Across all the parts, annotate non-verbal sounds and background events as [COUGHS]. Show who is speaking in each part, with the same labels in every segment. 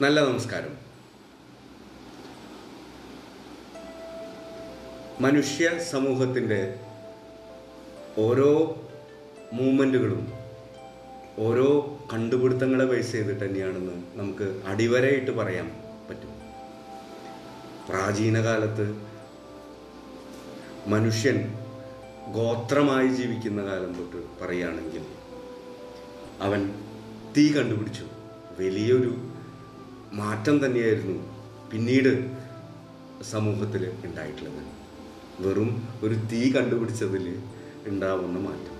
Speaker 1: നല്ല നമസ്കാരം. മനുഷ്യ സമൂഹത്തിന്റെ ഓരോ മൂവ്മെന്റുകളും ഓരോ കണ്ടുപിടുത്തങ്ങളെ ബേസ് ചെയ്തിട്ട് തന്നെയാണെന്ന് നമുക്ക് അടിവരയിട്ട് പറയാൻ പറ്റും. പ്രാചീന കാലത്ത് മനുഷ്യൻ ഗോത്രമായി ജീവിക്കുന്ന കാലം തൊട്ട് പറയുകയാണെങ്കിൽ അവൻ തീ കണ്ടുപിടിച്ചു. വലിയൊരു മാറ്റം തന്നെയായിരുന്നു പിന്നീട് സമൂഹത്തിൽ ഉണ്ടായിട്ടുള്ളത്. വെറും ഒരു തീ കണ്ടുപിടിച്ചതിൽ ഉണ്ടാവുന്ന മാറ്റം.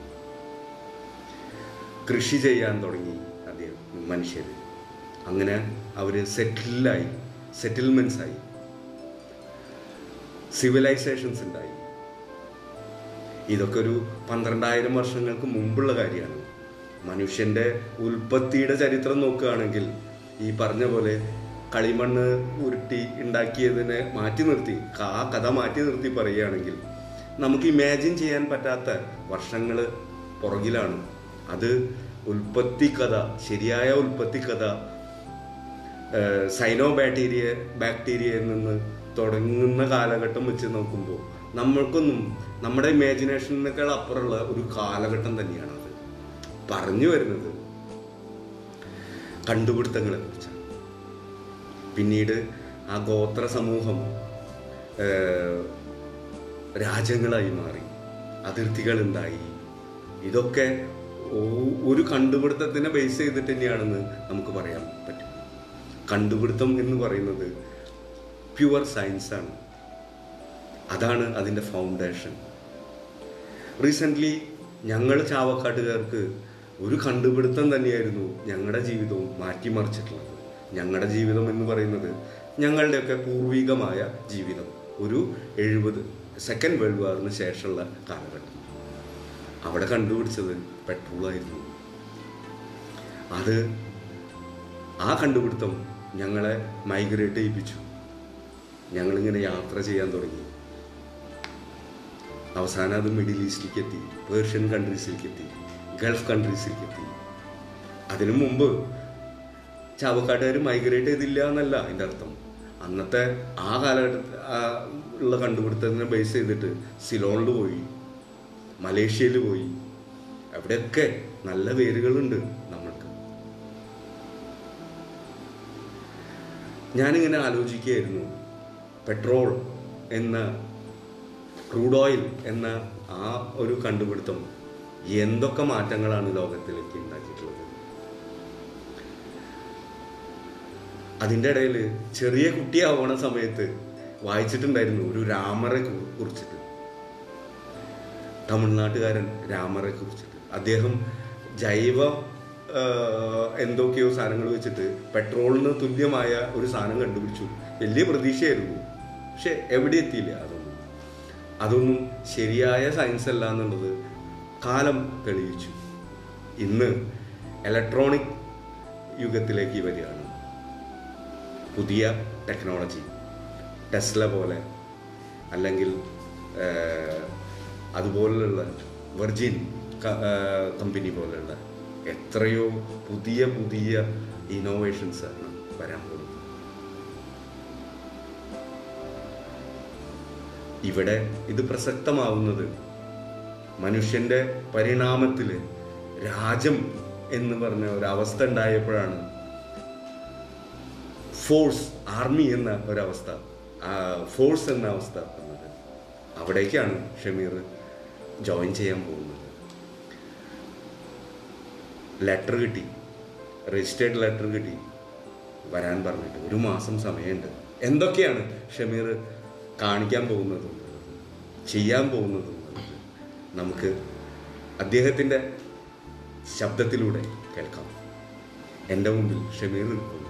Speaker 1: കൃഷി ചെയ്യാൻ തുടങ്ങി അദ്ദേഹം മനുഷ്യർ അങ്ങനെ അവർ സെറ്റിലായി സെറ്റിൽമെന്റ്സ് ആയി സിവിലൈസേഷൻസ് ഉണ്ടായി. ഇതൊക്കെ ഒരു പന്ത്രണ്ടായിരം വർഷങ്ങൾക്ക് മുമ്പുള്ള കാര്യമാണ്. മനുഷ്യന്റെ ഉൽപ്പത്തിയുടെ ചരിത്രം നോക്കുകയാണെങ്കിൽ ഈ പറഞ്ഞ പോലെ കളിമണ്ണ് ഉരുട്ടി ഉണ്ടാക്കിയതിനെ മാറ്റി നിർത്തി ആ കഥ മാറ്റി നിർത്തി പറയുകയാണെങ്കിൽ നമുക്ക് ഇമാജിൻ ചെയ്യാൻ പറ്റാത്ത വർഷങ്ങൾ പുറകിലാണ്. അത് ഉൽപ്പത്തി കഥ ശരിയായ ഉൽപ്പത്തി കഥ സൈനോ ബാക്ടീരിയ ബാക്ടീരിയയിൽ നിന്ന് തുടങ്ങുന്ന കാലഘട്ടം വെച്ച് നോക്കുമ്പോൾ നമ്മൾക്കൊന്നും നമ്മുടെ ഇമാജിനേഷനേക്കാൾ അപ്പുറമുള്ള ഒരു കാലഘട്ടം തന്നെയാണ് അത്. പറഞ്ഞു വരുന്നത് കണ്ടുപിടുത്തങ്ങളെ കുറിച്ചാണ്. പിന്നീട് ആ ഗോത്ര സമൂഹം രാജ്യങ്ങളായി മാറി. അതിർത്തികൾ ഉണ്ടായി ഇതൊക്കെ ഒരു കണ്ടുപിടുത്തത്തിനെ ബേസ് ചെയ്തിട്ട് തന്നെയാണെന്ന് നമുക്ക് പറയാൻ പറ്റും. കണ്ടുപിടുത്തം എന്ന് പറയുന്നത് പ്യുവർ സയൻസാണ് അതാണ് അതിന്റെ ഫൗണ്ടേഷൻ റീസെന്റ്ലി ഞങ്ങൾ ചാവക്കാട്ടുകാർക്ക് ഒരു കണ്ടുപിടുത്തം തന്നെയായിരുന്നു ഞങ്ങളുടെ ജീവിതവും മാറ്റിമറിച്ചിട്ടുള്ളത്. ഞങ്ങളുടെ ജീവിതം എന്ന് പറയുന്നത് ഞങ്ങളുടെയൊക്കെ പൂർവികമായ ജീവിതം. ഒരു എഴുപത് സെക്കൻഡ് വേൾഡ് വാറിന് ശേഷമുള്ള കാലഘട്ടം. അവിടെ കണ്ടുപിടിച്ചത് പെട്രോളായിരുന്നു അത് ആ കണ്ടുപിടുത്തം ഞങ്ങളെ മൈഗ്രേറ്റ് ചെയ്യിപ്പിച്ചു. ഞങ്ങളിങ്ങനെ യാത്ര ചെയ്യാൻ തുടങ്ങി. അവസാനം അത് മിഡിൽ ഈസ്റ്റിലേക്ക് എത്തി പേർഷ്യൻ കൺട്രീസിലേക്ക് എത്തി. ഗൾഫ് കൺട്രീസിലേക്ക് എത്തി അതിനു മുമ്പ് ചാവക്കാട്ടുകാർ മൈഗ്രേറ്റ് ചെയ്തില്ല എന്നല്ല അതിന്റെ അർത്ഥം. അന്നത്തെ ആ കാലഘട്ട ഉള്ള കണ്ടുപിടുത്തത്തിനെ ബേസ് ചെയ്തിട്ട് സിലോണിൽ പോയി മലേഷ്യയിൽ പോയി. അവിടെയൊക്കെ നല്ല വേരുകളുണ്ട് നമ്മൾക്ക്. ഞാനിങ്ങനെ ആലോചിക്കുകയായിരുന്നു. പെട്രോൾ എന്ന ക്രൂഡ് ഓയിൽ എന്ന ആ ഒരു കണ്ടുപിടുത്തം എന്തൊക്കെ മാറ്റങ്ങളാണ് ലോകത്തിലേക്ക് ഉണ്ടാക്കിയിട്ടുള്ളത്? അതിന്റെ ഇടയിൽ ചെറിയ കുട്ടിയാവണ സമയത്ത് വായിച്ചിട്ടുണ്ടായിരുന്നു ഒരു രാമറെ കുറിച്ചിട്ട്. തമിഴ്നാട്ടുകാരൻ രാമറെ കുറിച്ചിട്ട്. അദ്ദേഹം ജൈവ എന്തൊക്കെയോ സാധനങ്ങൾ വെച്ചിട്ട് പെട്രോളിന് തുല്യമായ ഒരു സാധനം കണ്ടുപിടിച്ചു. വലിയ പ്രതീക്ഷയായിരുന്നു. പക്ഷെ എവിടെ എത്തിയില്ല അതൊന്നും. അതൊന്നും ശരിയായ സയൻസ് അല്ല എന്നുള്ളത് കാലം തെളിയിച്ചു. ഇന്ന് ഇലക്ട്രോണിക് യുഗത്തിലേക്ക് വരികയാണ്. പുതിയ ടെക്നോളജി ടെസ്ല പോലെ അല്ലെങ്കിൽ അതുപോലുള്ള വെർജിൻ കമ്പനി പോലെയുള്ള എത്രയോ പുതിയ പുതിയ ഇന്നോവേഷൻസ് ആണ് വരാൻ പോകുന്നത്. ഇവിടെ ഇത് പ്രസക്തമാവുന്നത് മനുഷ്യന്റെ പരിണാമത്തിൽ രാജം എന്ന് പറഞ്ഞ ഒരു അവസ്ഥ ഉണ്ടായപ്പോഴാണ് ഫോഴ്സ് ആർമി എന്ന ഒരവസ്ഥ. ഫോഴ്സ് എന്ന അവസ്ഥ വന്നത്. അവിടേക്കാണ് ഷമീർ ജോയിൻ ചെയ്യാൻ പോകുന്നത്. ലെറ്റർ കിട്ടി. രജിസ്റ്റേർഡ് ലെറ്റർ കിട്ടി. വരാൻ പറഞ്ഞിട്ട്. ഒരു മാസം സമയമുണ്ട്. എന്തൊക്കെയാണ് ഷമീർ കാണിക്കാൻ പോകുന്നത് ചെയ്യാൻ പോകുന്നത് നമുക്ക് അദ്ദേഹത്തിന്റെ ശബ്ദത്തിലൂടെ കേൾക്കാം. എന്റെ മുമ്പിൽ ഷമീർ നിൽക്കുന്നു.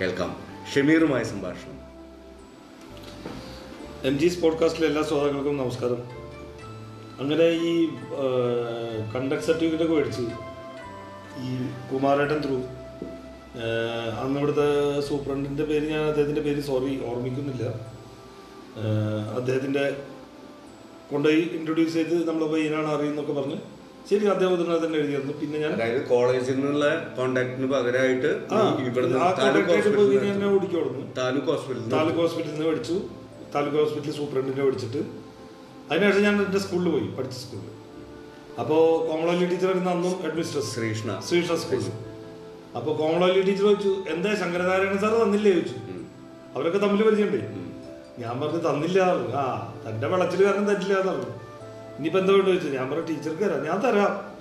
Speaker 1: കേൾക്കാം. ഷമീറുമായ സംഭാഷണം.
Speaker 2: എം ജി പോഡ്കാസ്റ്റിലെ എല്ലാ ശ്രോതാക്കൾക്കും നമസ്കാരം. അങ്ങനെ ഈ കണ്ടക്ട് സർട്ടിഫിക്കറ്റ് ഒക്കെ മേടിച്ച് ഈ കുമാരേട്ടൻ ത്രൂ അന്ന് ഇവിടുത്തെ സൂപ്രണ്ടിന്റെ പേര് ഞാൻ അദ്ദേഹത്തിന്റെ പേര് സോറി ഓർമ്മിക്കുന്നില്ല. അദ്ദേഹത്തിന്റെ കൊണ്ടുപോയി ഇൻട്രൊഡ്യൂസ് ചെയ്ത് നമ്മളെ ഇതിനാണ് അറിയുന്നൊക്കെ പറഞ്ഞ് ശരി അദ്ദേഹം തന്നെ എഴുതിയിരുന്നു. പിന്നെ ഞാൻ
Speaker 1: അതായത് കോളേജിൽ നിന്നുള്ള കോണ്ടാക്ടിന് പകരമായിട്ട്
Speaker 2: ആ
Speaker 1: നീ ഇവിടുന്ന്
Speaker 2: ആ
Speaker 1: താലൂക്ക്
Speaker 2: പോയി
Speaker 1: ഹോസ്പിറ്റലിൽ
Speaker 2: എന്നെ
Speaker 1: താലൂക്ക് ഹോസ്പിറ്റലിൽ
Speaker 2: താലൂക്ക് ഹോസ്പിറ്റലിൽ നിന്ന് മേടിച്ചു താലൂക്ക് ഹോസ്പിറ്റലിൽ സൂപ്രണ്ടിനെ മേടിച്ചിട്ട് അതിനുശേഷം ഞാൻ എന്റെ സ്കൂളിൽ പോയി പഠിച്ച സ്കൂളിൽ അപ്പോൾ ടീച്ചർ ആയിരുന്നു അന്നും അഡ്മിനിസ്ട്രേഷൻ
Speaker 1: ശ്രീകൃഷ്ണ.
Speaker 2: ശ്രീകൃഷ്ണ സ്കൂളിൽ അപ്പോൾ കോമളവല്ലി ടീച്ചർ ചോദിച്ചു എന്താ ശങ്കരനാരായണ സാർ തന്നില്ലേ ചോദിച്ചു. അവരൊക്കെ തമ്മിൽ പരിചയമുണ്ടേ? ഞാൻ പറഞ്ഞു തന്നില്ല. ആ തന്റെ വിളച്ചിൽ കാരണം തരില്ല എന്നാണ് ഇനിയിപ്പോ എന്താ വേണ്ടി ചോദിച്ചു? ഞാൻ പറഞ്ഞു ടീച്ചർക്ക് തരാം. ഞാൻ തരാം.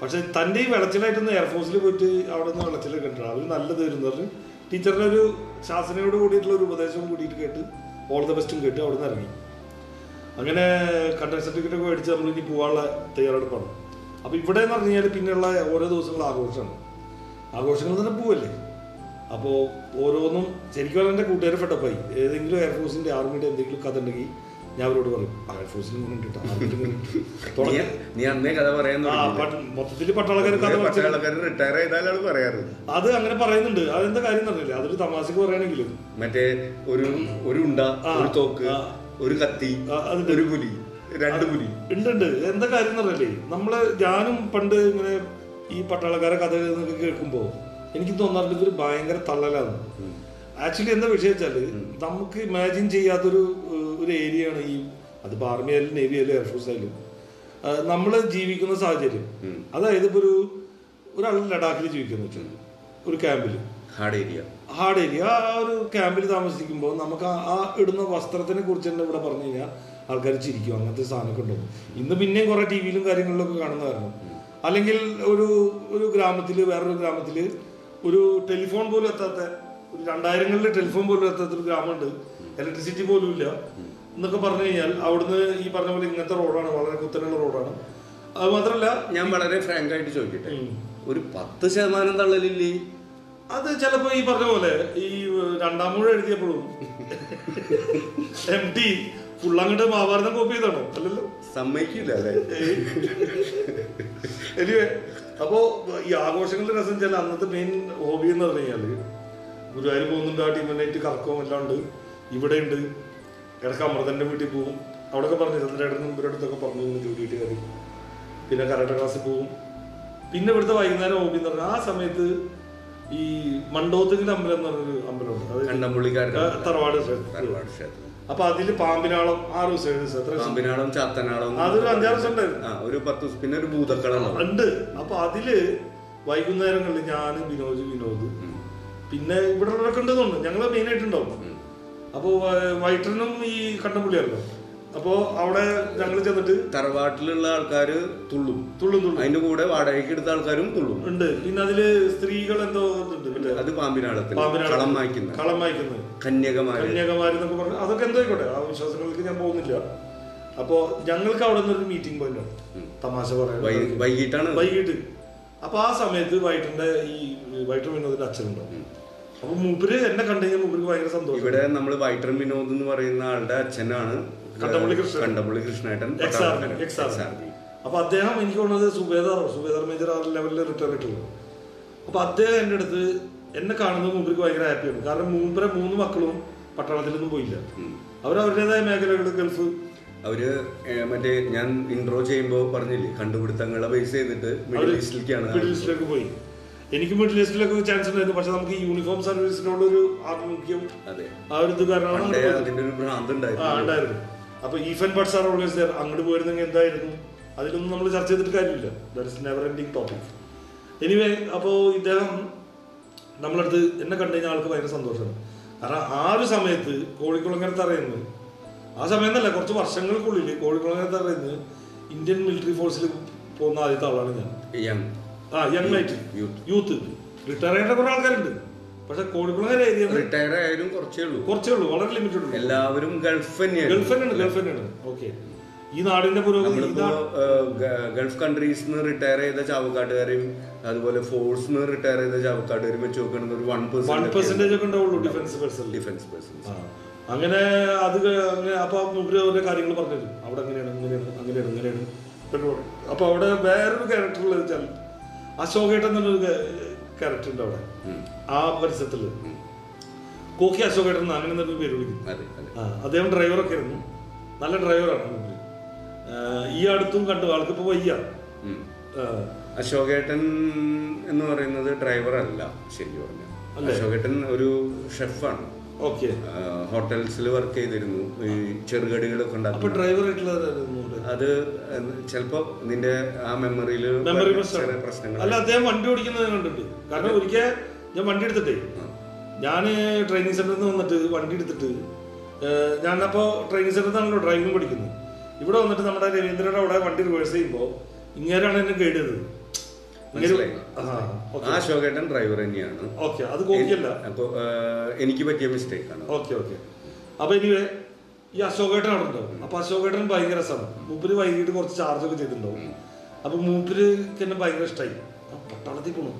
Speaker 2: പക്ഷെ തന്റെ ഈ വിളച്ചിലായിട്ടൊന്ന് എയർഫോഴ്സിൽ പോയിട്ട് അവിടെ നിന്ന് വിളച്ചിൽ കണ്ടു അവർ നല്ലത് വരും പറഞ്ഞു ടീച്ചറിന്റെ ഒരു ശാസനയോട് കൂടിയിട്ടുള്ള ഒരു ഉപദേശവും കൂടിയിട്ട് കേട്ട് ഓൾ ദ ബെസ്റ്റും കേട്ട് അവിടെ നിന്ന് ഇറങ്ങി. അങ്ങനെ കണ്ടക്ട് സർട്ടിഫിക്കറ്റ് ഒക്കെ മേടിച്ച് നമ്മൾ ഇനി പോകാനുള്ള തയ്യാറെടുപ്പാണ്. അപ്പോൾ ഇവിടെ എന്ന് പറഞ്ഞു കഴിഞ്ഞാൽ പിന്നെയുള്ള ഓരോ ദിവസങ്ങൾ ആഘോഷമാണ്. ആഘോഷങ്ങൾ തന്നെ പോവല്ലേ? അപ്പോൾ ഓരോന്നും ശരിക്കും പറഞ്ഞാൽ എന്റെ കൂട്ടുകാർ ഫെട്ടപ്പായി ഏതെങ്കിലും എയർഫോഴ്സിന്റെ ആർമിയുടെ എന്തെങ്കിലും കഥ ഉണ്ടെങ്കിൽ ഞാൻ അവരോട് പറയും എയർഫോഴ്സിൽ ഇങ്ങനെ ഉണ്ട് ട്ടോ, ആർമിയിൽ ഇങ്ങനെ ഉണ്ട്."
Speaker 1: നീ
Speaker 2: തുടങ്ങി.
Speaker 1: നീ അന്നേ കഥ പറയാൻ
Speaker 2: ആ മൊത്തത്തിൽ പട്ടാളക്കാർ
Speaker 1: റിട്ടയർ ചെയ്താലാണ് പറയാറ്
Speaker 2: അത് അങ്ങനെ പറയുന്നുണ്ട്. അതെന്താ കാര്യം പറഞ്ഞില്ല അതൊരു തമാശക്ക് പറയുകയാണെങ്കിലും
Speaker 1: മറ്റേ ഒരു ഒരു ഉണ്ട ഒരു തോക്ക് ഒരു കത്തി ഒരു പുലി രണ്ട് പുലി.
Speaker 2: ഉണ്ട് ഉണ്ട്. എന്താ കാര്യം പറഞ്ഞല്ലേ നമ്മൾ ഞാനും പണ്ട് ഇങ്ങനെ ഈ പട്ടാളക്കാരെ കഥ കേൾക്കുമ്പോൾ കേൾക്കുമ്പോ എനിക്ക് തോന്നാറുണ്ട് ഇവർ ഭയങ്കര തള്ളലാണ് ആക്ച്വലി എന്താ വിഷയം വെച്ചാൽ നമുക്ക് ഇമാജിൻ ചെയ്യാത്തൊരു ഒരു ഏരിയയാണ് ഈ അതിപ്പോ ആർമി ആയാലും നേവി ആയാലും എയർഫോഴ്സ് ആയാലും. നമ്മൾ നമ്മൾ ജീവിക്കുന്ന സാഹചര്യം. അതായത് ഇപ്പൊ ഒരു ഒരാൾ ലഡാക്കിൽ ജീവിക്കുന്ന വെച്ചാൽ ഒരു ക്യാമ്പിൽ
Speaker 1: ഹാർഡ് ഏരിയ
Speaker 2: ഹാർഡ് ഏരിയ ആ ഒരു ക്യാമ്പിൽ താമസിക്കുമ്പോൾ നമുക്ക് ആ- ആ ഇടുന്ന വസ്ത്രത്തിനെ കുറിച്ച് തന്നെ ഇവിടെ പറഞ്ഞു കഴിഞ്ഞാൽ ആൾക്കാർ ചിരിക്കും. അങ്ങനത്തെ സാധനമൊക്കെ ഉണ്ടാവും. ഇന്ന് പിന്നെയും കുറെ ടി വിയിലും കാര്യങ്ങളിലൊക്കെ കാണുന്ന കാരണം അല്ലെങ്കിൽ ഒരു ഒരു ഗ്രാമത്തിൽ വേറൊരു ഗ്രാമത്തിൽ ഒരു ടെലിഫോൺ പോലും എത്താത്ത ഒരു രണ്ടായിരങ്ങളിലെ ടെലിഫോൺ പോലും എത്താത്ത ഒരു ഗ്രാമമുണ്ട്. ഇലക്ട്രിസിറ്റി പോലും ഇല്ല. എന്നൊക്കെ പറഞ്ഞു കഴിഞ്ഞാൽ അവിടുന്ന് ഈ പറഞ്ഞ പോലെ ഇങ്ങനത്തെ റോഡാണ് വളരെ കുത്തനുള്ള റോഡാണ്. അത് മാത്രമല്ല
Speaker 1: ഞാൻ വളരെ ഫ്രാങ്ക് ആയിട്ട് ചോദിക്കട്ടെ? ഒരു പത്ത് ശതമാനം തള്ളലില്ലേ?
Speaker 2: അത് ചിലപ്പോ ഈ പറഞ്ഞ പോലെ ഈ രണ്ടാം മൂഴ എഴുതിയപ്പോഴും എം ടി ഫുള്ളങ്ങോട്ട് മഹാഭാരതം കോപ്പി ചെയ്താണോ അല്ലല്ലോ.
Speaker 1: സമ്മതിക്കില്ല അല്ലേ?
Speaker 2: എനിവേ അപ്പോ ഈ ആഘോഷങ്ങളുടെ രസം ചില അന്നത്തെ മെയിൻ ഹോബി എന്ന് പറഞ്ഞു കഴിഞ്ഞാൽ ഗുരുവായൂർ പോകുന്നുണ്ട് ആ ടീമിനായിട്ട് കറക്കവും എല്ലാം ഉണ്ട്. ഇവിടെ ഉണ്ട്. ഇടയ്ക്ക് അമൃതന്റെ വീട്ടിൽ പോകും. അവിടെയൊക്കെ പറഞ്ഞു ചന്ദ്രേട്ടനും ഇവരുടെ അടുത്തൊക്കെ പറഞ്ഞു ജോലിയിട്ട് കയറി. പിന്നെ കരാട്ട ക്ലാസ്സിൽ പോകും. പിന്നെ ഇവിടുത്തെ വൈകുന്നേരം ഹോബി എന്ന് പറഞ്ഞാൽ ആ സമയത്ത് ഈ മണ്ടോത്തുകിൽ അമ്പലം എന്ന് പറഞ്ഞൊരു അമ്പലമുണ്ട്. അത്
Speaker 1: കണ്ടമ്പുള്ളിക്കാരുടെ
Speaker 2: തറവാട്.
Speaker 1: തറവാട് ക്ഷേത്രം.
Speaker 2: അപ്പൊ അതിൽ പാമ്പിനാളം ആറ് ദിവസം എത്ര ദിവസം?
Speaker 1: പാമ്പിനാളം ചാത്തനാളം
Speaker 2: അതൊരു അഞ്ചാറ് ദിവസം ഉണ്ടായിരുന്നു.
Speaker 1: ഒരു പത്ത് ദിവസം. പിന്നെ ഒരു ഭൂതക്കളം
Speaker 2: ഉണ്ട്. അപ്പൊ അതിൽ വൈകുന്നേരങ്ങളിൽ ഞാൻ വിനോദ് വിനോദ്. പിന്നെ ഇവിടെ നടക്കേണ്ടതുണ്ട് ഞങ്ങൾ ഞങ്ങൾ മെയിൻ ആയിട്ടുണ്ടാവും. അപ്പൊ വൈറ്റനും ഈ കണ്ണമ്പുള്ളിയാണല്ലോ അപ്പോ അവിടെ ഞങ്ങൾ ചെന്നിട്ട്
Speaker 1: തറവാട്ടിലുള്ള ആൾക്കാര് തുള്ളും.
Speaker 2: തുള്ളും തുള്ളും.
Speaker 1: അതിന്റെ കൂടെ വാടകയ്ക്ക് എടുത്ത ആൾക്കാരും തുള്ളും.
Speaker 2: ഉണ്ട്. പിന്നെ അതിൽ സ്ത്രീകൾ എന്തോ ഉണ്ട്
Speaker 1: അത് പാമ്പിനാളത്തിൽ
Speaker 2: പാമ്പിനാളം.
Speaker 1: കളം
Speaker 2: വായിക്കുന്നത്
Speaker 1: കന്യകമാര്.
Speaker 2: കന്യാകുമാരി എന്നൊക്കെ പറഞ്ഞു അതൊക്കെ എന്തായിക്കോട്ടെ ആ വിശ്വാസങ്ങൾക്ക് ഞാൻ പോകുന്നില്ല. അപ്പോ ഞങ്ങൾക്ക് അവിടെ നിന്ന് ഒരു മീറ്റിംഗ് പോയിന്റ് തമാശ പറയാൻ
Speaker 1: വൈകിട്ടാണ്?
Speaker 2: വൈകിട്ട്. അപ്പൊ ആ സമയത്ത് വൈകിട്ടിന്റെ ഈ വൈകിട്ട് വിനോദിന്റെ അച്ഛനുണ്ടാവും അപ്പൊ മൂപ്പര് എന്നെ കണ്ടുകഴിഞ്ഞാൽ മൂപ്പർക്ക് ഭയങ്കര സന്തോഷം.
Speaker 1: ഇവിടെ നമ്മൾ വൈറ്റർ വിനോദ് എന്ന് പറയുന്ന ആളുടെ അച്ഛനാണ്.
Speaker 2: കണ്ടപ്പള്ളി കൃഷ്ണൻ.
Speaker 1: കണ്ടമ്പള്ളി കൃഷ്ണേട്ടൻ.
Speaker 2: അപ്പൊ അദ്ദേഹം എനിക്ക് തോന്നുന്നത് സുബേദാറോ. സുബേദാർ മേജർ ആ ലെവലിൽ റിട്ടയർ ആയിട്ടുള്ളൂ അപ്പൊ അദ്ദേഹം എന്റെ അടുത്ത് എന്നെ കാണുന്നത് മൂപ്പർക്ക് ഭയങ്കര ഹാപ്പിയാണ് കാരണം മൂപ്പരെ മൂന്ന് മക്കളും പട്ടണത്തിലൊന്നും പോയില്ല. അവർ അവരുടേതായ മേഖലകൾ ഗൾഫ്.
Speaker 1: അവർ മറ്റേ ഞാൻ ഇൻട്രോ ചെയ്യുമ്പോ പറഞ്ഞില്ലേ കണ്ടുപിടുത്തങ്ങളെ ബേസ് ചെയ്തിട്ട് മിഡിൽ ഈസ്റ്റിലേക്കാണ്
Speaker 2: മിഡിൽ ഈസ്റ്റിലേക്ക് പോയി. എനിക്ക് മിഡിൽ ഈസ്റ്റിലേക്ക് ചാൻസ് ഉണ്ടായിരുന്നു. പക്ഷെ നമുക്ക് യൂണിഫോം സർവീസിനോട് ഒരു ആഭിമുഖ്യം
Speaker 1: അതെ.
Speaker 2: ആ ഒരു ഇത് കാരണമാണ്.
Speaker 1: അതിന്റെ ഒരു ഭ്രാന്ത് ഉണ്ടായിരുന്നു.
Speaker 2: ഉണ്ടായിരുന്നു. അപ്പൊ ifs and buts are always there അങ്ങോട്ട് പോയിരുന്നെങ്കിൽ എന്തായിരുന്നു? അതിലൊന്നും നമ്മൾ ചർച്ച ചെയ്തിട്ട് കാര്യമില്ല. That is never ending topic anyway അപ്പോൾ ഇദ്ദേഹം നമ്മളടുത്ത് എന്നെ കണ്ടു കഴിഞ്ഞാൽ ആൾക്ക് ഭയങ്കര സന്തോഷമാണ്. കാരണം ആ ഒരു സമയത്ത് കോഴിക്കുളങ്ങര തറയുന്നു ആ സമയം എന്നല്ല കുറച്ച് വർഷങ്ങൾക്കുള്ളിൽ കോഴിക്കുളങ്ങര തറയുന്ന ഇന്ത്യൻ മിലിറ്ററി ഫോഴ്സിൽ പോകുന്ന ആദ്യത്തെ ആളാണ് ഞാൻ. ആ യങ് ആയിട്ട്. യൂത്ത് റിട്ടയർ ചെയ്യേണ്ട കുറെ ആൾക്കാരുണ്ട്. പക്ഷെ കോഴിക്കുളങ്ങര ഏരിയ
Speaker 1: റിട്ടയർ ആയാലും കുറച്ചേ ഉള്ളൂ.
Speaker 2: കുറച്ചേ ഉള്ളൂ. വളരെ ലിമിറ്റഡ് ഉള്ളൂ.
Speaker 1: എല്ലാവരും ഗൾഫ് തന്നെയാണ്.
Speaker 2: ഗൾഫ് തന്നെയാണ് ഗൾഫ് തന്നെയാണ്. ഓക്കെ ഈ നാടിന്റെ പുരോഗതി
Speaker 1: ഗൾഫ് കൺട്രീസ് റിട്ടയർ ചെയ്ത ചാവക്കാട്ടുകാരെയും അതുപോലെ ഫോഴ്സ് നിന്ന് റിട്ടയർ ചെയ്ത ചാവക്കാട്ടുകാരും വെച്ച് നോക്കുകയാണെങ്കിൽ ഒരു വൺ
Speaker 2: വൺ പെർസെന്റേജ് ഒക്കെ ഉണ്ടാവുള്ളൂ ഡിഫൻസ് പേഴ്സൺ
Speaker 1: ഡിഫൻസ് പേഴ്സൺ
Speaker 2: അങ്ങനെ അത് അങ്ങനെ അപ്പൊ അവരുടെ കാര്യങ്ങൾ പറഞ്ഞു അവിടെ അങ്ങനെയാണ് അങ്ങനെയാണ് അങ്ങനെയാണ് അങ്ങനെയാണ്. അപ്പൊ അവിടെ വേറൊരു ക്യാരക്ടർ ഉള്ളത് വെച്ചാൽ അശോകേട്ടൻ എന്നുള്ളൊരു ക്യാരക്ടർ ഉണ്ട് അവിടെ. ആ പരിസരത്തിൽ. കോക്കി അശോകേട്ടൻ അങ്ങനെ എന്നൊരു പേര് വിളിക്കും
Speaker 1: അതെ അതെ.
Speaker 2: ആ, അദ്ദേഹം ഡ്രൈവറൊക്കെ ആയിരുന്നു. നല്ല ഡ്രൈവറാണ്. ഈ അടുത്തും കണ്ടു ആൾക്കിപ്പോ വയ്യ.
Speaker 1: അശോകേട്ടൻ എന്ന് പറയുന്നത് ഡ്രൈവർ അല്ല ശരി പറഞ്ഞു. അശോകേട്ടൻ ഒരു ഷെഫാണ്
Speaker 2: ഓക്കെ.
Speaker 1: ഹോട്ടൽസിൽ വർക്ക് ചെയ്തിരുന്നു. ഈ ചെറുകടികളൊക്കെ ഉണ്ടാക്കും അത് ചിലപ്പോ നിന്റെ ആ മെമ്മറിയിൽ
Speaker 2: മെമ്മറി
Speaker 1: ചെറിയ പ്രശ്നങ്ങൾ
Speaker 2: അല്ല അദ്ദേഹം വണ്ടി ഓടിക്കുന്നത് കണ്ടിട്ടുണ്ട് കാരണം ഒരിക്കൽ ഞാൻ വണ്ടി എടുത്തിട്ടേ. ഞാൻ ട്രെയിനിങ് സെന്ററിൽ നിന്ന് വന്നിട്ട് വണ്ടി എടുത്തിട്ട് ഞാൻ ഞാനപ്പോ ട്രെയിനിങ് സെന്ററിൽ നിന്നാണല്ലോ ഡ്രൈവിംഗ് പഠിക്കുന്നത്. ഇവിടെ വന്നിട്ട് നമ്മുടെ രവീന്ദ്രയുടെ അവിടെ വണ്ടി റിവേഴ്സ് ചെയ്യുമ്പോൾ ഇങ്ങനെയാണ് എന്നെ ഗൈഡ് ചെയ്തത്. ആ
Speaker 1: അശോകേട്ടൻ ഡ്രൈവർ തന്നെയാണ്.
Speaker 2: അത്
Speaker 1: എനിക്ക് പറ്റിയ മിസ്റ്റേക്ക് ആണ്
Speaker 2: ഓക്കെ ഓക്കെ. അപ്പൊ എനിവേ ഈ അശോകേട്ടൻ അവിടെ ഉണ്ടാവും അപ്പൊ അശോകേട്ടൻ ഭയങ്കര രസമാണ്. മൂപ്പര് വൈകിട്ട് കുറച്ച് ചാർജ് ഒക്കെ ചെയ്തിട്ടുണ്ടാവും. അപ്പൊ മൂപ്പര് തന്നെ ഭയങ്കര ഇഷ്ടമായി പട്ടാളത്തിൽ പോണു.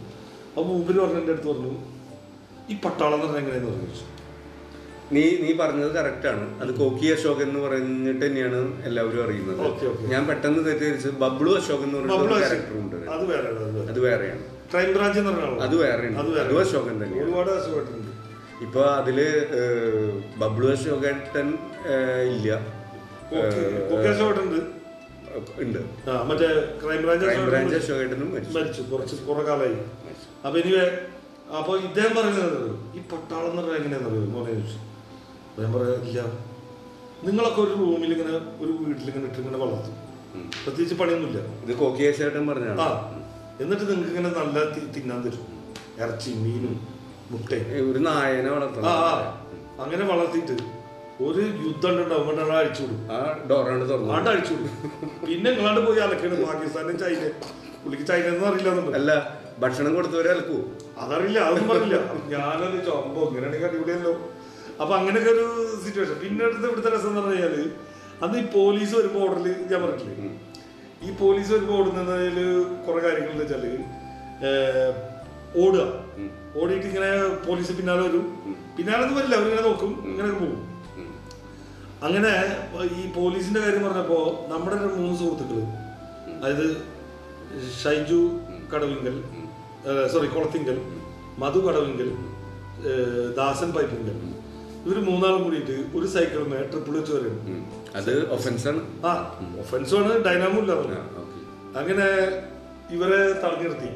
Speaker 2: അപ്പൊ മൂപ്പര് പറഞ്ഞു എന്റെ അടുത്ത് പറഞ്ഞു ഈ പട്ടാളം എന്ന് പറഞ്ഞാൽ എങ്ങനെയാന്ന്? പറഞ്ഞു.
Speaker 1: നീ നീ പറഞ്ഞത് കറക്റ്റ് ആണ്. അത് കോക്കി അശോക് എന്ന് പറഞ്ഞിട്ട് തന്നെയാണ് എല്ലാവരും അറിയുന്നത്. ഞാൻ പെട്ടെന്ന് തെറ്റിദ്ധരിച്ച് ബബ്ലു അശോക് എന്ന് ക്യാരക്ടർ ഉണ്ട്.
Speaker 2: അത് വേറെ അത് വേറെ.
Speaker 1: അത് വേറെയാണ്.
Speaker 2: ക്രൈം ബ്രാഞ്ച് പറഞ്ഞ.
Speaker 1: അത് വേറെയാണ്.
Speaker 2: അത്
Speaker 1: അശോകൻ തന്നെയാണ്.
Speaker 2: ഒരുപാട്
Speaker 1: ഇപ്പൊ അതിൽ ബബ്ലു അശോകേട്ടൻ ഇല്ല. ഉണ്ട്.
Speaker 2: ആ മറ്റേ ക്രൈം ബ്രാഞ്ച്
Speaker 1: ക്രൈം ബ്രാഞ്ച്
Speaker 2: അശോകേട്ടൻ
Speaker 1: അശോകേട്ടനും മരിച്ചു.
Speaker 2: കുറച്ച് കുറെ കാലമായി. അപ്പൊ എനിവേ അപ്പൊ ഇദ്ദേഹം പറയുന്നത് ഈ പട്ടാളം എന്ന് പറഞ്ഞാൽ എങ്ങനെയാണെന്നറിയോ? മോനെ ചോദിച്ചു ഞാൻ പറയാം ഇല്ല. നിങ്ങളൊക്കെ ഒരു റൂമിൽ ഇങ്ങനെ ഒരു വീട്ടിൽ ഇങ്ങനെ ഇട്ട് ഇങ്ങനെ വളർത്തും പ്രത്യേകിച്ച് പണിയൊന്നുമില്ല.
Speaker 1: ഇത് കോക്കി അശോകേട്ടൻ പറഞ്ഞാണ്
Speaker 2: ആ. എന്നിട്ട് നിങ്ങൾക്ക് ഇങ്ങനെ നല്ല തിന്നാൻ തരും. ഇറച്ചി മീനും മുട്ടയും.
Speaker 1: ഒരു നായനെ വളർത്തണം.
Speaker 2: ആ. അങ്ങനെ വളർത്തിയിട്ട് ഒരു യുദ്ധം ഉണ്ടാവും. അവിടെ അഴിച്ചു വിടും. അവിടെ അഴിച്ചു വിടും. പിന്നെ നിങ്ങളാണ്ട് പോയി അലക്കണ്. പാകിസ്ഥാനും ചൈന പുള്ളിക്ക് ചൈന എന്ന് അറിയില്ല എന്നുണ്ട്.
Speaker 1: അല്ല ഭക്ഷണം കൊടുത്തവരെ അലക്കൂ.
Speaker 2: അതറിയില്ല അതൊന്നും പറഞ്ഞില്ല. ഞാനത് ചൊമ്പോ ഇങ്ങനെയാണെങ്കിൽ അടിപൊളിയല്ലോ. അപ്പൊ അങ്ങനെയൊക്കെ ഒരു സിറ്റുവേഷൻ പിന്നെ അടുത്ത് ഇവിടുത്തെ രസം എന്ന് പറഞ്ഞാൽ അന്ന് ഈ പോലീസ് വരുമ്പോ ഓർഡറിൽ ഞാൻ പറഞ്ഞില്ലേ ഈ പോലീസ് വരുമ്പോ ഓടുന്നതിൽ കുറെ കാര്യങ്ങൾ വെച്ചാൽ ഓടുക. ഓടിയിട്ട് ഇങ്ങനെ പോലീസ് പിന്നാലെ വരും. പിന്നാലെ ഒന്നും വരില്ല. അവരിങ്ങനെ നോക്കും. ഇങ്ങനെ പോകും. അങ്ങനെ ഈ പോലീസിന്റെ കാര്യം പറഞ്ഞപ്പോ നമ്മുടെ ഒരു മൂന്ന് സുഹൃത്തുക്കൾ അതായത് ഷൈജു കടവിങ്കൽ സോറി കുളത്തിങ്കൽ മധു കടവിങ്കൽ ദാസൻ പൈപ്പിങ്കൽ ഇവർ മൂന്നാളും കൂടിയിട്ട് ഒരു സൈക്കിളിന് ട്രിപ്പിൾ വെച്ച്
Speaker 1: വരും. അത് ഒഫൻസാണ്
Speaker 2: ആ ഒഫൻസാണ് ഡൈനാമോ ഇല്ല അങ്ങനെ ഇവരെ തടഞ്ഞു നിർത്തി.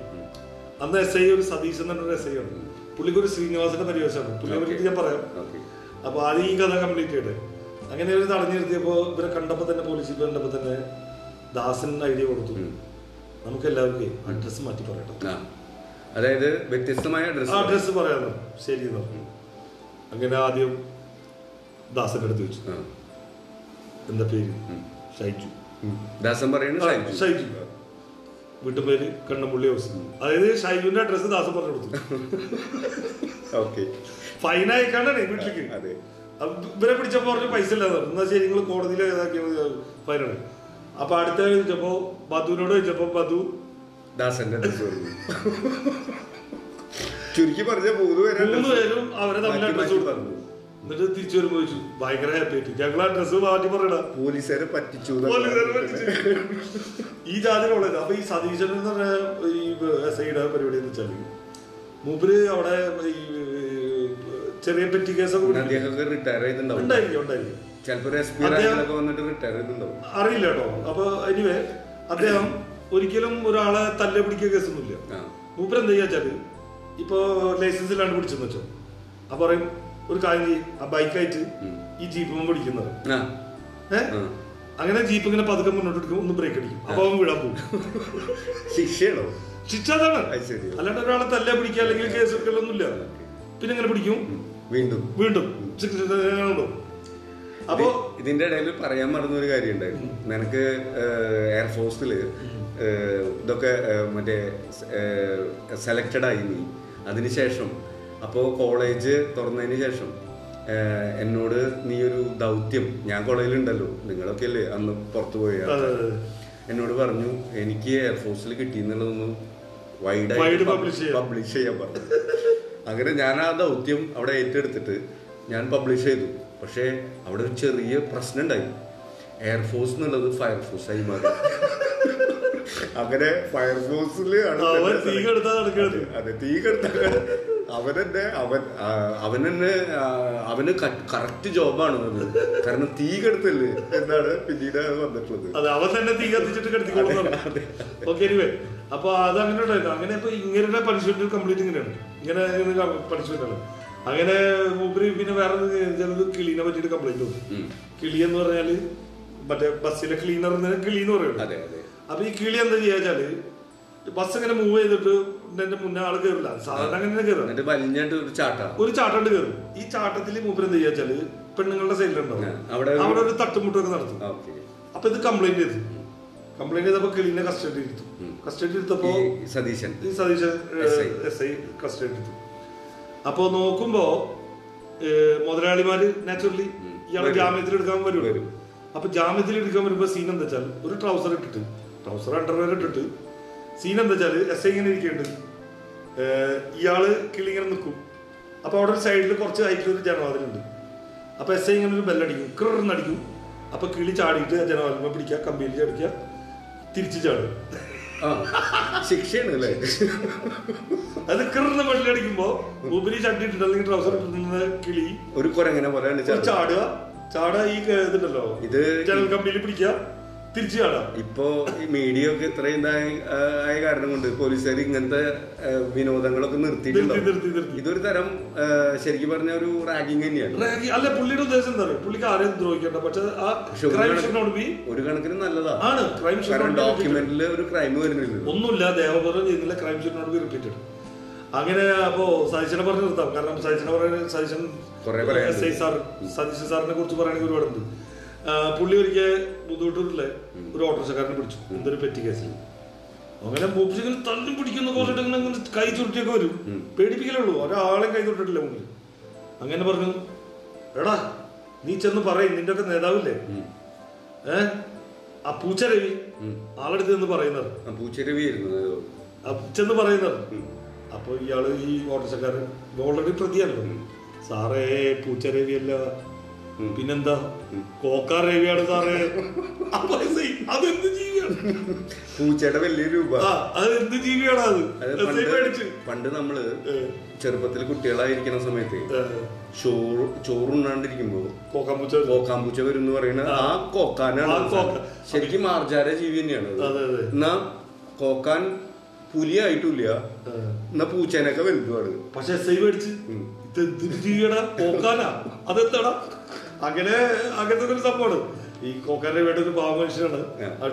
Speaker 2: അന്ന് എസ് ഐ ഒരു സതീശൻ തന്നെ പറഞ്ഞൊരു എസ് ഐ ആണ് പുള്ളിക്ക് ഒരു ശ്രീനിവാസന്റെ പരിവേശമാണ് പുള്ളിയെ പറ്റി ഞാൻ പറയാം. അപ്പൊ ആദ്യം ഈ കഥ കംപ്ലീറ്റ് ചെയ്യട്ടെ. അങ്ങനെ ഇവർ തടഞ്ഞു നിർത്തിയപ്പോ ഇവരെ കണ്ടപ്പോ തന്നെ പോലീസിൽ കണ്ടപ്പോ തന്നെ ദാസൻ ഐഡിയ കൊടുത്തു. നമുക്ക് എല്ലാവർക്കും അഡ്രസ് മാറ്റി പറയട്ടെ.
Speaker 1: അതായത് വ്യത്യസ്തമായ
Speaker 2: അഡ്രസ്സ്
Speaker 1: ഡ്രസ്
Speaker 2: അഡ്രസ് പറയാമോ ശരി എന്ന്. അങ്ങനെ ആദ്യം ദാസന്റെ അടുത്ത് വെച്ചു. എന്താ പേര്? ഷൈജു.
Speaker 1: ദാസൻ പറയുന്നത് ഷൈജു.
Speaker 2: ഷൈജു. വീട്ടുപേര് കണ്ണമ്പുള്ളി ഹൗസ് അതായത് ഷൈജുവിന്റെ അഡ്രസ് ദാസൻ പറഞ്ഞു കൊടുത്തു.
Speaker 1: ഓക്കെ.
Speaker 2: ഫൈൻ അയക്കാണ്ടാണ് വീട്ടിലേക്ക്.
Speaker 1: അതെ.
Speaker 2: ഇവരെ പിടിച്ചപ്പോ പറഞ്ഞു പൈസ ഇല്ലാതെ എന്നാ ശരി നിങ്ങൾ കോടതിയിൽ ഏതാക്കിയ ഫൈനാണ് അപ്പൊ അടുത്ത ചോദിച്ചപ്പോ ബധുവിനോട് ചോദിച്ചപ്പോ ബധു
Speaker 1: ദാസന്റെ അഡ്രസ് [LAUGHS] ചുരുക്കി പറഞ്ഞ മൂന്ന് പേരെ
Speaker 2: അവരെ തമ്മിൽ അഡ്രസ് കൊടുത്തു. എന്നിട്ട് തിരിച്ചു വരുമ്പോ ചോദിച്ചു ഭയങ്കര ഹാപ്പി ആയിട്ട്. ഞങ്ങൾ അഡ്രസ് മാറ്റി പറയണ
Speaker 1: പോലീസുകാരെ പറ്റിച്ചു.
Speaker 2: ഈ ജാതിയിലുള്ളത് അപ്പൊ ഈ സതീശൻ എന്ന് പറഞ്ഞ ഈ എസ് ഐയുടെ പരിപാടി എന്ന് വെച്ചാൽ മൂപ്പര് അവിടെ ഈ ചെറിയ പെറ്റി കേസൊക്കെ ഉണ്ടായിരിക്കും ഉണ്ടായിരിക്കും. അറിയില്ല കേട്ടോ. അപ്പൊ എനിവേ അദ്ദേഹം [COUGHS] ഒരിക്കലും ഒരാളെ തല്ലെ പിടിക്കുക കേസൊന്നുമില്ല മൂപ്പര് എന്താ വെച്ചാൽ ഇപ്പൊ ലൈസൻസ് ഇല്ലാണ്ട് പിടിച്ചെന്ന് വെച്ചോ. അപ്പൊ പറയും ഒരു കാര്യം ചെയ്യ് ആ ബൈക്കായിട്ട് ഈ ജീപ്പ് പിടിക്കുന്നത് ഏഹ് അങ്ങനെ ജീപ്പ് ഇങ്ങനെ പതുക്കെ മുന്നോട്ട് എടുക്കും ഒന്ന് ബ്രേക്ക് അടിക്കും. അപ്പൊ അവൻ വിടാൻ പോകും.
Speaker 1: ശിക്ഷയാണോ?
Speaker 2: ശിക്ഷ അതാണ്. അല്ലാണ്ട് ഒരാളെ തല്ല പിടിക്കുക അല്ലെങ്കിൽ കേസ് എടുക്കലൊന്നുമില്ല. പിന്നെ ഇങ്ങനെ പിടിക്കും.
Speaker 1: വീണ്ടും.
Speaker 2: വീണ്ടും. ഉണ്ടോ അപ്പോ
Speaker 1: ഇതിന്റെ ഇടയിൽ പറയാൻ മറന്ന ഒരു കാര്യം ഉണ്ടായിരുന്നു. നിനക്ക് എയർഫോഴ്സിൽ ഇതൊക്കെ മറ്റേ സെലക്റ്റഡ് ആയി നീ. അതിനുശേഷം. അപ്പോൾ കോളേജ് തുറന്നതിന് ശേഷം എന്നോട് നീ ഒരു ദൗത്യം ഞാൻ കോളേജിലുണ്ടല്ലോ നിങ്ങളൊക്കെ അല്ലേ അന്ന് പുറത്തു പോയ. എന്നോട് പറഞ്ഞു എനിക്ക് എയർഫോഴ്സിൽ കിട്ടി
Speaker 2: എന്നുള്ളതൊന്നും
Speaker 1: വൈഡായിട്ട് പബ്ലിഷ് ചെയ്യാൻ. പറഞ്ഞു. അങ്ങനെ ഞാൻ ആ ദൗത്യം അവിടെ ഏറ്റെടുത്തിട്ട് ഞാൻ പബ്ലിഷ് ചെയ്തു. പക്ഷേ അവിടെ ഒരു ചെറിയ പ്രശ്നം ഉണ്ടായി എയർഫോഴ്സ് എന്നുള്ളത് ഫയർഫോഴ്സ് ആയി മാറി. അങ്ങനെ ഫയർഫോഴ്സിൽ. അതെ തീ കെടുത്താ അവനെന്നെ അവൻ അവനെന്നെ അവന് കറക്റ്റ് ജോബാണ് അത് കാരണം തീ കെടുത്തല്ലേ എന്നാണ് പിന്നീട് വന്നിട്ടുള്ളത്.
Speaker 2: അതെ അവൻ തന്നെ തീ കത്തിച്ചിട്ട് കിടത്തിക്കൊള്ളുന്നതാണ് ഓക്കെ എനിവേ അപ്പൊ അത് അങ്ങനെ ഉണ്ടായിരുന്നു. അങ്ങനെ ഇപ്പൊ ഇങ്ങനെ പണിഷ്മെന്റ് കംപ്ലീറ്റ് ഇങ്ങനെയാണ്. ഇങ്ങനെ പണിഷ്മെന്റ് ആണ്. അങ്ങനെ മൂപ്പര് പിന്നെ വേറെ ചിലത് കിളീനെ പറ്റിയിട്ട് കംപ്ലൈന്റ് വന്നു
Speaker 1: ഉം.
Speaker 2: കിളി എന്ന് പറഞ്ഞാൽ മറ്റേ ബസ്സിലെ ക്ലീനർ കിളി എന്ന് പറയുള്ളൂ. അപ്പൊ ഈ കിളി എന്താ ചെയ്യാച്ചാൽ ബസ് ഇങ്ങനെ മൂവ് ചെയ്തിട്ട് എന്റെ മുന്നേ ആൾ കയറില്ല സാധാരണ അങ്ങനെ
Speaker 1: കയറും വലിഞ്ഞിട്ട് ഒരു ചാട്ടം.
Speaker 2: ഒരു ചാട്ടണ്ട് കയറും ഈ ചാട്ടത്തിൽ മൂപ്പര് എന്താ ചെയ്യാച്ചാൽ പെണ്ണുങ്ങളുടെ സൈഡിലുണ്ടാവും.
Speaker 1: അവിടെ ഒരു-
Speaker 2: അവിടെ ഒരു തട്ടുമുട്ടൊക്കെ നടത്തും. അപ്പൊ ഇത് കംപ്ലൈന്റ് ചെയ്തു. കംപ്ലൈന്റ് ചെയ്തപ്പോ കിളിനെ കസ്റ്റഡി എടുത്തു കസ്റ്റഡി എടുത്തപ്പോ
Speaker 1: സതീശൻ.
Speaker 2: ഈ സതീശൻ. എസ് ഐ കസ്റ്റഡി എടുത്തു അപ്പൊ നോക്കുമ്പോ മുതലാളിമാര് നാച്ചുറലി ഇയാളെ ജാമ്യത്തിൽ എടുക്കാൻ വരും.
Speaker 1: വരും.
Speaker 2: അപ്പൊ ജാമ്യത്തിൽ എടുക്കാൻ വരുമ്പോ സീൻ എന്താ വെച്ചാൽ ഒരു ട്രൗസർ ഇട്ടിട്ട് ട്രൗസർ അണ്ടർവെയർ ഇട്ടിട്ട് സീൻ എന്താ വെച്ചാൽ എസ് ഐ ഇങ്ങനെ ഇരിക്കുന്നുണ്ട്. ഇയാൾ കിളിങ്ങനെ നിൽക്കും അപ്പൊ അവിടെ ഒരു സൈഡിൽ കുറച്ച് ഹൈറ്റിൽ ഒരു ജനവാതിലുണ്ട് അപ്പൊ എസ് ഐ ഇങ്ങനെ ഒരു ബെല്ലടിക്കും കിറന്നടിക്കും അപ്പൊ കിളി ചാടിയിട്ട് ആ ജനവാതിലുമ പിടിക്കുക കമ്പിയിൽ ചടിക്കുക തിരിച്ചു ചാടും.
Speaker 1: ശിക്ഷയാണ് അല്ലേ?
Speaker 2: അത് കിറന്ന ബെല്ലടിക്കുമ്പോ ഉപരി ചട്ടിട്ടുണ്ട് അല്ലെങ്കിൽ ട്രൗസർ ഇട്ടിട്ടുള്ള കിളി
Speaker 1: ഒരു കുരങ്ങനെ
Speaker 2: പോലെ
Speaker 1: ചാടുക.
Speaker 2: ചാടുക ഈ ഇതുണ്ടല്ലോ.
Speaker 1: ഇത്
Speaker 2: ജനൽ കമ്പിയിൽ പിടിക്കുക. തിരിച്ചു കാണാം.
Speaker 1: ഇപ്പോ ഈ മീഡിയ ഒക്കെ ഇത്രയും ആയ കാരണം കൊണ്ട് പോലീസുകാർ ഇങ്ങനത്തെ വിനോദങ്ങളൊക്കെ നിർത്തിയിട്ടുണ്ട്?
Speaker 2: നിർത്തി, നിർത്തി, നിർത്തി.
Speaker 1: ഇതൊരു തരം ശരിക്കും പറഞ്ഞ ഒരു റാഗിങ് തന്നെയാണ്.
Speaker 2: അല്ലെ പുള്ളിയുടെ ഉദ്ദേശം എന്താ പറയുക പുള്ളിക്ക് ആരെയും ദ്രോഹിക്കണ്ട. പക്ഷെ ആ
Speaker 1: ഒരു
Speaker 2: ക്രൈം
Speaker 1: കണക്കിന്
Speaker 2: നല്ലതാണ് ക്രൈം ഷുഡ്
Speaker 1: കാരണം ഡോക്യുമെന്റിൽ ഒരു ക്രൈം വരുന്നില്ല
Speaker 2: ഒന്നുമില്ല ദേവപുരം ചെയ്യുന്നില്ല ക്രൈം നോട്ട് ബി റിപ്പീറ്റഡ് അങ്ങനെ അപ്പോ സതീശനെ പറഞ്ഞു നിർത്താം. കാരണം സതീശനെ പറയുന്നത് സതീശൻ സാർ സതീശൻ സാറിനെ കുറിച്ച് പറയുകയാണെങ്കിൽ ഒരുപാടുണ്ട്. പുള്ളി ഒരിക്കൽ ബുദ്ധിമുട്ടില്ലേ ഒരു ഓട്ടോറിക്ഷക്കാരനെ പിടിച്ചു. എന്തൊരു പെറ്റി കേസിൽ അങ്ങനെ മൂപ്പിച്ചിങ്ങനെ തല്ലും പിടിക്കുന്ന പോലെ ഇങ്ങനെ കൈ ചുരുട്ടിയൊക്കെ വരും. പേടിപ്പിക്കലുള്ളൂ. ഒരാളെയും കൈ ചുരുട്ടിട്ടില്ല മുന്നിൽ അങ്ങനെ പറഞ്ഞു എടാ നീ ചെന്ന് പറയും നിന്റെ ഒക്കെ നേതാവില്ലേ ഏ? ആ പൂച്ച രവി ആളെടുത്ത് ചെന്ന് പറയുന്നത്. പൂച്ചരവി ചെന്ന് പറയുന്നത്. അപ്പൊ ഇയാൾ ഈ ഓട്ടോറിക്ഷക്കാരൻ ഓൾറെഡി പ്രതിയാണല്ലോ. സാറേ പൂച്ച രവിയല്ല പിന്നെന്താ? കോക്കാർ രവിയാണ് സാറേ. അതെന്ത് ജീവിയാണ്?
Speaker 1: പൂച്ചയുടെ വലിയ രൂപ.
Speaker 2: ആ അത് എന്ത് ജീവിയാണ് അത്?
Speaker 1: പണ്ട്
Speaker 2: നമ്മൾ
Speaker 1: ചെറുപ്പത്തിൽ കുട്ടികളായിരിക്കുന്ന സമയത്ത് ചോറ് ചോറുണ്ണാണ്ടിരിക്കുമ്പോ
Speaker 2: കോക്കാമ്പൂച്ച
Speaker 1: കോക്കാമ്പൂച്ച വരും എന്ന് പറയുന്നത് ആ. കോക്കാനാണ്. ശരിക്കും മാർജാര ജീവി തന്നെയാണ് എന്നാ കോക്കാൻ പുലിയായിട്ടില്ല. എന്നാ പൂച്ചേനൊക്കെ വലുതുമാണ്.
Speaker 2: പക്ഷെ മേടിച്ച്. ജീവിയടാ കോക്കാനാ? അതെന്താടാ? അങ്ങനെ അങ്ങനത്തെ ഒരു സംഭവമാണ്. ഈ കോക്കാരുടെ വീട്ടിൽ ഒരു പാവ മനുഷ്യനാണ്.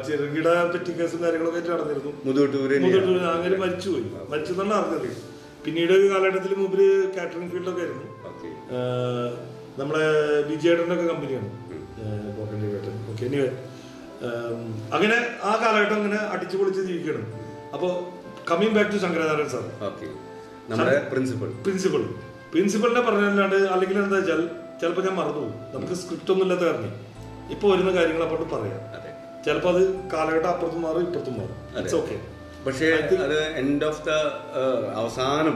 Speaker 2: ചെറുകിട പെറ്റി കേസും കാര്യങ്ങളൊക്കെ ആയിട്ട് നടന്നിരുന്നു.
Speaker 1: മുതൂട്ടൂര്
Speaker 2: മുതൂട്ടൂര് അങ്ങനെ മരിച്ചുപോയി. മരിച്ചു തന്നെ അറിഞ്ഞത്. പിന്നീട് ഒരു കാലഘട്ടത്തിൽ മുമ്പിൽ കാറ്ററിംഗ് ഫീൽഡൊക്കെ ആയിരുന്നു. നമ്മളെ വിജയേട്ടന്റെ ഒക്കെ കമ്പനിയാണ്. കോക്കന്റെ വേട്ടൻ ഓക്കെ എനിവേ അങ്ങനെ ആ കാലഘട്ടം അങ്ങനെ അടിച്ചു പൊളിച്ച് ജീവിക്കണം അപ്പോൾ coming back to Shankaracharya sir.
Speaker 1: നമ്മുടെ പ്രിൻസിപ്പൾ
Speaker 2: പ്രിൻസിപ്പൾ പ്രിൻസിപ്പളിനെ പറഞ്ഞല്ലാണ്ട് അല്ലെങ്കിൽ എന്താ വെച്ചാൽ ചിലപ്പോൾ ഞാൻ മറന്നുപോകും നമുക്ക് സ്ക്രിപ്റ്റ് ഒന്നും ഇല്ലാത്ത കാരണം. ഇപ്പൊ വരുന്ന കാര്യങ്ങൾ അപ്പോൾ പറയാം. ചിലപ്പോൾ അത് കാലഘട്ടം അപ്പുറത്തും മാറും ഇപ്പുറത്തും മാറും. ഇറ്റ്സ് ഓക്കെ
Speaker 1: പക്ഷേ അത് എൻഡ് ഓഫ് ദ അവസാനം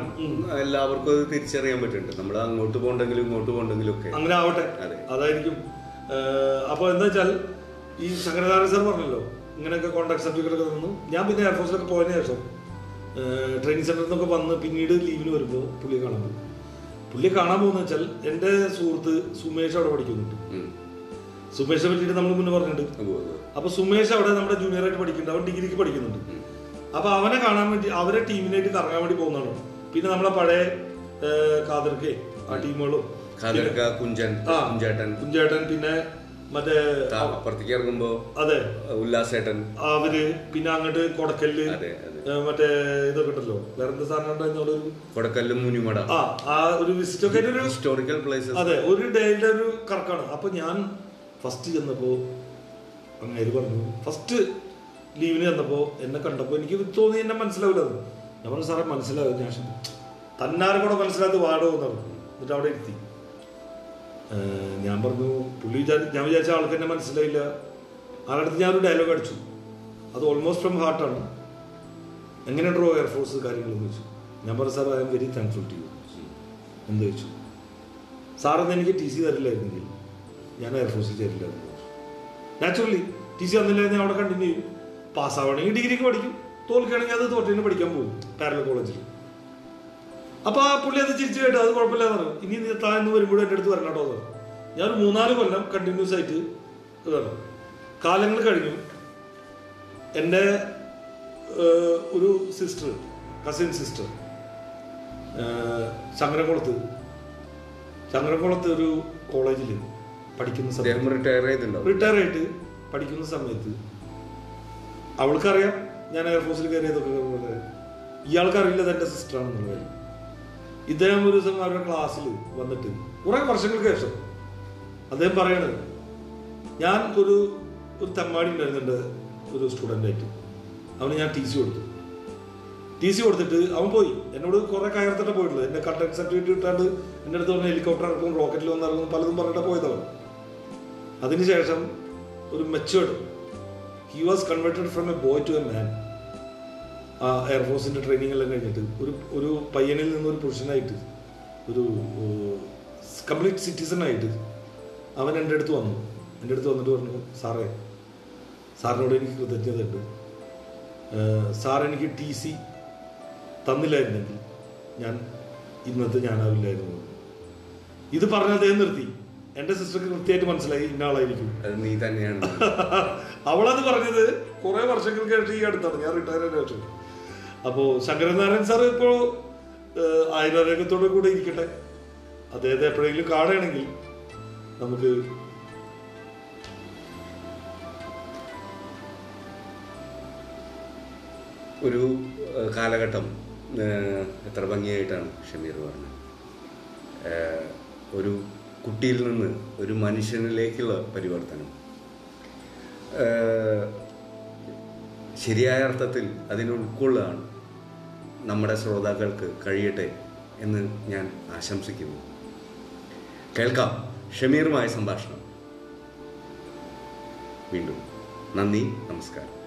Speaker 1: എല്ലാവർക്കും അത് തിരിച്ചറിയാൻ പറ്റുന്നുണ്ട്. നമ്മൾ അങ്ങോട്ട് പോകണ്ടെങ്കിലും ഇങ്ങോട്ട് പോകണ്ടെങ്കിലും ഒക്കെ.
Speaker 2: അങ്ങനെ ആവട്ടെ.
Speaker 1: അതെ.
Speaker 2: അതായിരിക്കും. അപ്പോൾ എന്താ വെച്ചാൽ ഈ ശങ്കരനാരായണ സാർ പറഞ്ഞല്ലോ ഇങ്ങനെയൊക്കെ കോൺടാക്ട് സർട്ടിഫിക്കറ്റ് ഒക്കെ തന്നു. ഞാൻ പിന്നെ എയർഫോഴ്സിലൊക്കെ പോയതിനു ശേഷം ട്രെയിനിങ് സെന്ററിൽ നിന്നൊക്കെ വന്ന് പിന്നീട് ലീവിന് വരുമ്പോൾ പുള്ളിയെ കാണാൻ പോകും പുള്ളിയെ കാണാൻ പോകുന്ന വെച്ചാൽ എന്റെ സുഹൃത്ത് സുമേഷ് അവിടെ പഠിക്കുന്നുണ്ട്.
Speaker 1: സുമേഷെ
Speaker 2: പറ്റിട്ട് പറ്റിയിട്ട് നമ്മൾ മുന്നേ പറഞ്ഞിട്ടുണ്ട്. അപ്പൊ സുമേഷ് അവിടെ നമ്മുടെ ജൂനിയർ ആയിട്ട് പഠിക്കുന്നുണ്ട്. അവൻ ഡിഗ്രിക്ക് പഠിക്കുന്നുണ്ട്. അപ്പൊ അവനെ കാണാൻ വേണ്ടി അവരെ ടീമിനായിട്ട് കറങ്ങാൻ വേണ്ടി പോകുന്നതാണ്. പിന്നെ നമ്മളെ പഴയ കാതർക്കെ ആ ടീമുകളും.
Speaker 1: കുഞ്ചേട്ടൻ.
Speaker 2: പിന്നെ മറ്റേ
Speaker 1: അപ്പുറത്തേക്ക് ഇറങ്ങുമ്പോ
Speaker 2: അതെ.
Speaker 1: ഉല്ലാസേട്ടൻ.
Speaker 2: അവർ പിന്നെ അങ്ങോട്ട് ഏ, മറ്റേ ഇതൊക്കെ ഉണ്ടല്ലോ. വേറെ എന്താ സാധനം ഉണ്ടായിരുന്ന ഒരു
Speaker 1: കൊടക്കല്ലും മുനിമട.
Speaker 2: ആ ആ ഒരു വിസിറ്റ് ഒക്കെ ഒരു
Speaker 1: ഹിസ്റ്റോറിക്കൽ പ്ലേസ്
Speaker 2: അതെ ഒരു ഡേയുടെ ഒരു കറക്കാണ് അപ്പൊ ഞാൻ ഫസ്റ്റ് ചെന്നപ്പോ അങ്ങേര് പറഞ്ഞു ഫസ്റ്റ് ലീവിന് ചെന്നപ്പോ എന്നെ കണ്ടപ്പോ എനിക്ക് തോന്നി എന്നെ മനസ്സിലാവില്ല ഞാൻ പറഞ്ഞു സാറേ മനസ്സിലാവും ഞാൻ തന്നാരും കൂടെ മനസ്സിലാത്ത വാടോ എന്ന് പറഞ്ഞു. എന്നിട്ട് അവിടെ ഇരുത്തി. ഞാൻ പറഞ്ഞു പുള്ളി വിചാരി ഞാൻ വിചാരിച്ച ആൾക്ക് എന്നെ മനസ്സിലായില്ല. ആളടുത്ത് ഞാനൊരു ഒരു ഡയലോഗ് അടിച്ചു. അത് ഓൾമോസ്റ്റ് ഫ്രം ഹാർട്ടാണ് എങ്ങനെ ഡ്രോ എയർഫോഴ്സ് കാര്യങ്ങളെന്ന് ചോദിച്ചു. ഞാൻ പറഞ്ഞ sir I am very thankful to you എന്ത് ചോദിച്ചു. സാറന്ന് എനിക്ക് ടി സി തരില്ലായിരുന്നെങ്കിൽ ഞാൻ എയർഫോഴ്സിൽ ചേരില്ലായിരുന്നു. നാച്ചുറലി ടി സി തന്നില്ലായിരുന്നു ഞാൻ അവിടെ കണ്ടിന്യൂ ചെയ്യും. പാസ്സാവണമെങ്കിൽ ഡിഗ്രിക്ക് പഠിക്കും. തോൽക്കുകയാണെങ്കിൽ അത് തോട്ടിന് പഠിക്കാൻ പോകും പാരല കോളേജിൽ അപ്പൊ ആ പുള്ളി അത് ചിരിച്ചു കേട്ടോ അത് കുഴപ്പമില്ല എന്ന് പറഞ്ഞു. ഇനി നീ താൻ ഇന്ന് വരുമ്പോഴും എന്റെ അടുത്ത് വരണം കേട്ടോ എന്ന് പറഞ്ഞു. ഞാൻ ഒരു മൂന്നാൽ കൊല്ലം കണ്ടിന്യൂസ് ആയിട്ട് ഇതാണ് കാലങ്ങൾ കഴിഞ്ഞു. എന്റെ ഒരു സിസ്റ്റർ കസിൻ സിസ്റ്റർ ചങ്ങരംകുളത്ത്. ചങ്ങരംകുളത്ത് ഒരു കോളേജിൽ പഠിക്കുന്ന സമയത്ത്
Speaker 1: റിട്ടയർ ചെയ്തിട്ടുണ്ട്
Speaker 2: റിട്ടയർ ആയിട്ട് പഠിക്കുന്ന സമയത്ത് അവൾക്കറിയാം ഞാൻ എയർഫോഴ്സിൽ കയറിയതൊക്കെ ഇയാൾക്കറിയില്ല തന്റെ സിസ്റ്റർ ആണെന്നുള്ള സിസ്റ്ററാണെന്നുള്ള കാര്യം. ഇദ്ദേഹം ഒരു ദിവസം അവരുടെ ക്ലാസ്സിൽ വന്നിട്ട് കുറെ വർഷങ്ങൾക്ക് ശേഷം അദ്ദേഹം പറയണത് ഞാൻ ഒരു ഒരു തെമ്മാടി ഉണ്ടായിരുന്നു എന്റെ ഒരു സ്റ്റുഡന്റ് ആയിട്ട്. അവന് ഞാൻ ടി സി കൊടുത്തു. ടി സി കൊടുത്തിട്ട് അവൻ പോയി. എന്നോട് കുറെ കയർത്തിട്ട് പോയിട്ടുള്ളത്. എന്റെ കണ്ടക്ട് സർട്ടിഫിക്കറ്റ് കിട്ടാണ്ട് എന്റെ അടുത്ത് പറഞ്ഞ ഹെലികോപ്റ്റർ ഇറക്കും റോക്കറ്റിൽ വന്ന് പലതും പറഞ്ഞിട്ട് പോയതവൻ. അതിനുശേഷം ഒരു matured he was converted from a boy to a man ആ എയർഫോഴ്സിന്റെ ട്രെയിനിങ് എല്ലാം കഴിഞ്ഞിട്ട് ഒരു ഒരു പയ്യനിൽ നിന്ന് ഒരു പുരുഷനായിട്ട് ഒരു കംപ്ലീറ്റ് സിറ്റിസൺ ആയിട്ട് അവൻ എന്റെ അടുത്ത് വന്നു. എന്റെ അടുത്ത് വന്നിട്ട് പറഞ്ഞു സാറേ സാറിനോട് എനിക്ക് കൃതജ്ഞതയുണ്ട്. സാർ എനിക്ക് ടി സി തന്നില്ലായിരുന്നെങ്കിൽ ഞാൻ ഇന്നത്തെ ഞാനാവില്ലായിരുന്നു ഇത് പറഞ്ഞ അദ്ദേഹം നിർത്തി. എന്റെ സിസ്റ്റർക്ക് കൃത്യമായിട്ട് മനസ്സിലായി ഇന്ന ആളായിരിക്കും
Speaker 1: അത് നീ തന്നെയാണ്. [LAUGHS]
Speaker 2: അവളത് പറഞ്ഞത് കുറെ വർഷങ്ങൾക്ക് ശേഷം ഈ അടുത്താണ്. ഞാൻ റിട്ടയർ ചെയ്ത ശേഷം അപ്പോ ശങ്കരനാരായൺ സാർ ഇപ്പോൾ ആയുരാരോഗ്യത്തോടെ കൂടെ ഇരിക്കട്ടെ. അദ്ദേഹത്തെ എപ്പോഴെങ്കിലും കാണുകയാണെങ്കിൽ നമുക്ക്
Speaker 1: ഒരു കാലഘട്ടം എത്ര ഭംഗിയായിട്ടാണ് ഷമീർ പറഞ്ഞത്. ഒരു കുട്ടിയിൽ നിന്ന് ഒരു മനുഷ്യനിലേക്കുള്ള പരിവർത്തനം. ശരിയായ അർത്ഥത്തിൽ അതിനെ ഉൾക്കൊള്ളാൻ നമ്മുടെ ശ്രോതാക്കൾക്ക് കഴിയട്ടെ എന്ന് ഞാൻ ആശംസിക്കുന്നു. കേൾക്കാം ഷമീറുമായ സംഭാഷണം. വീണ്ടും നന്ദി നമസ്കാരം.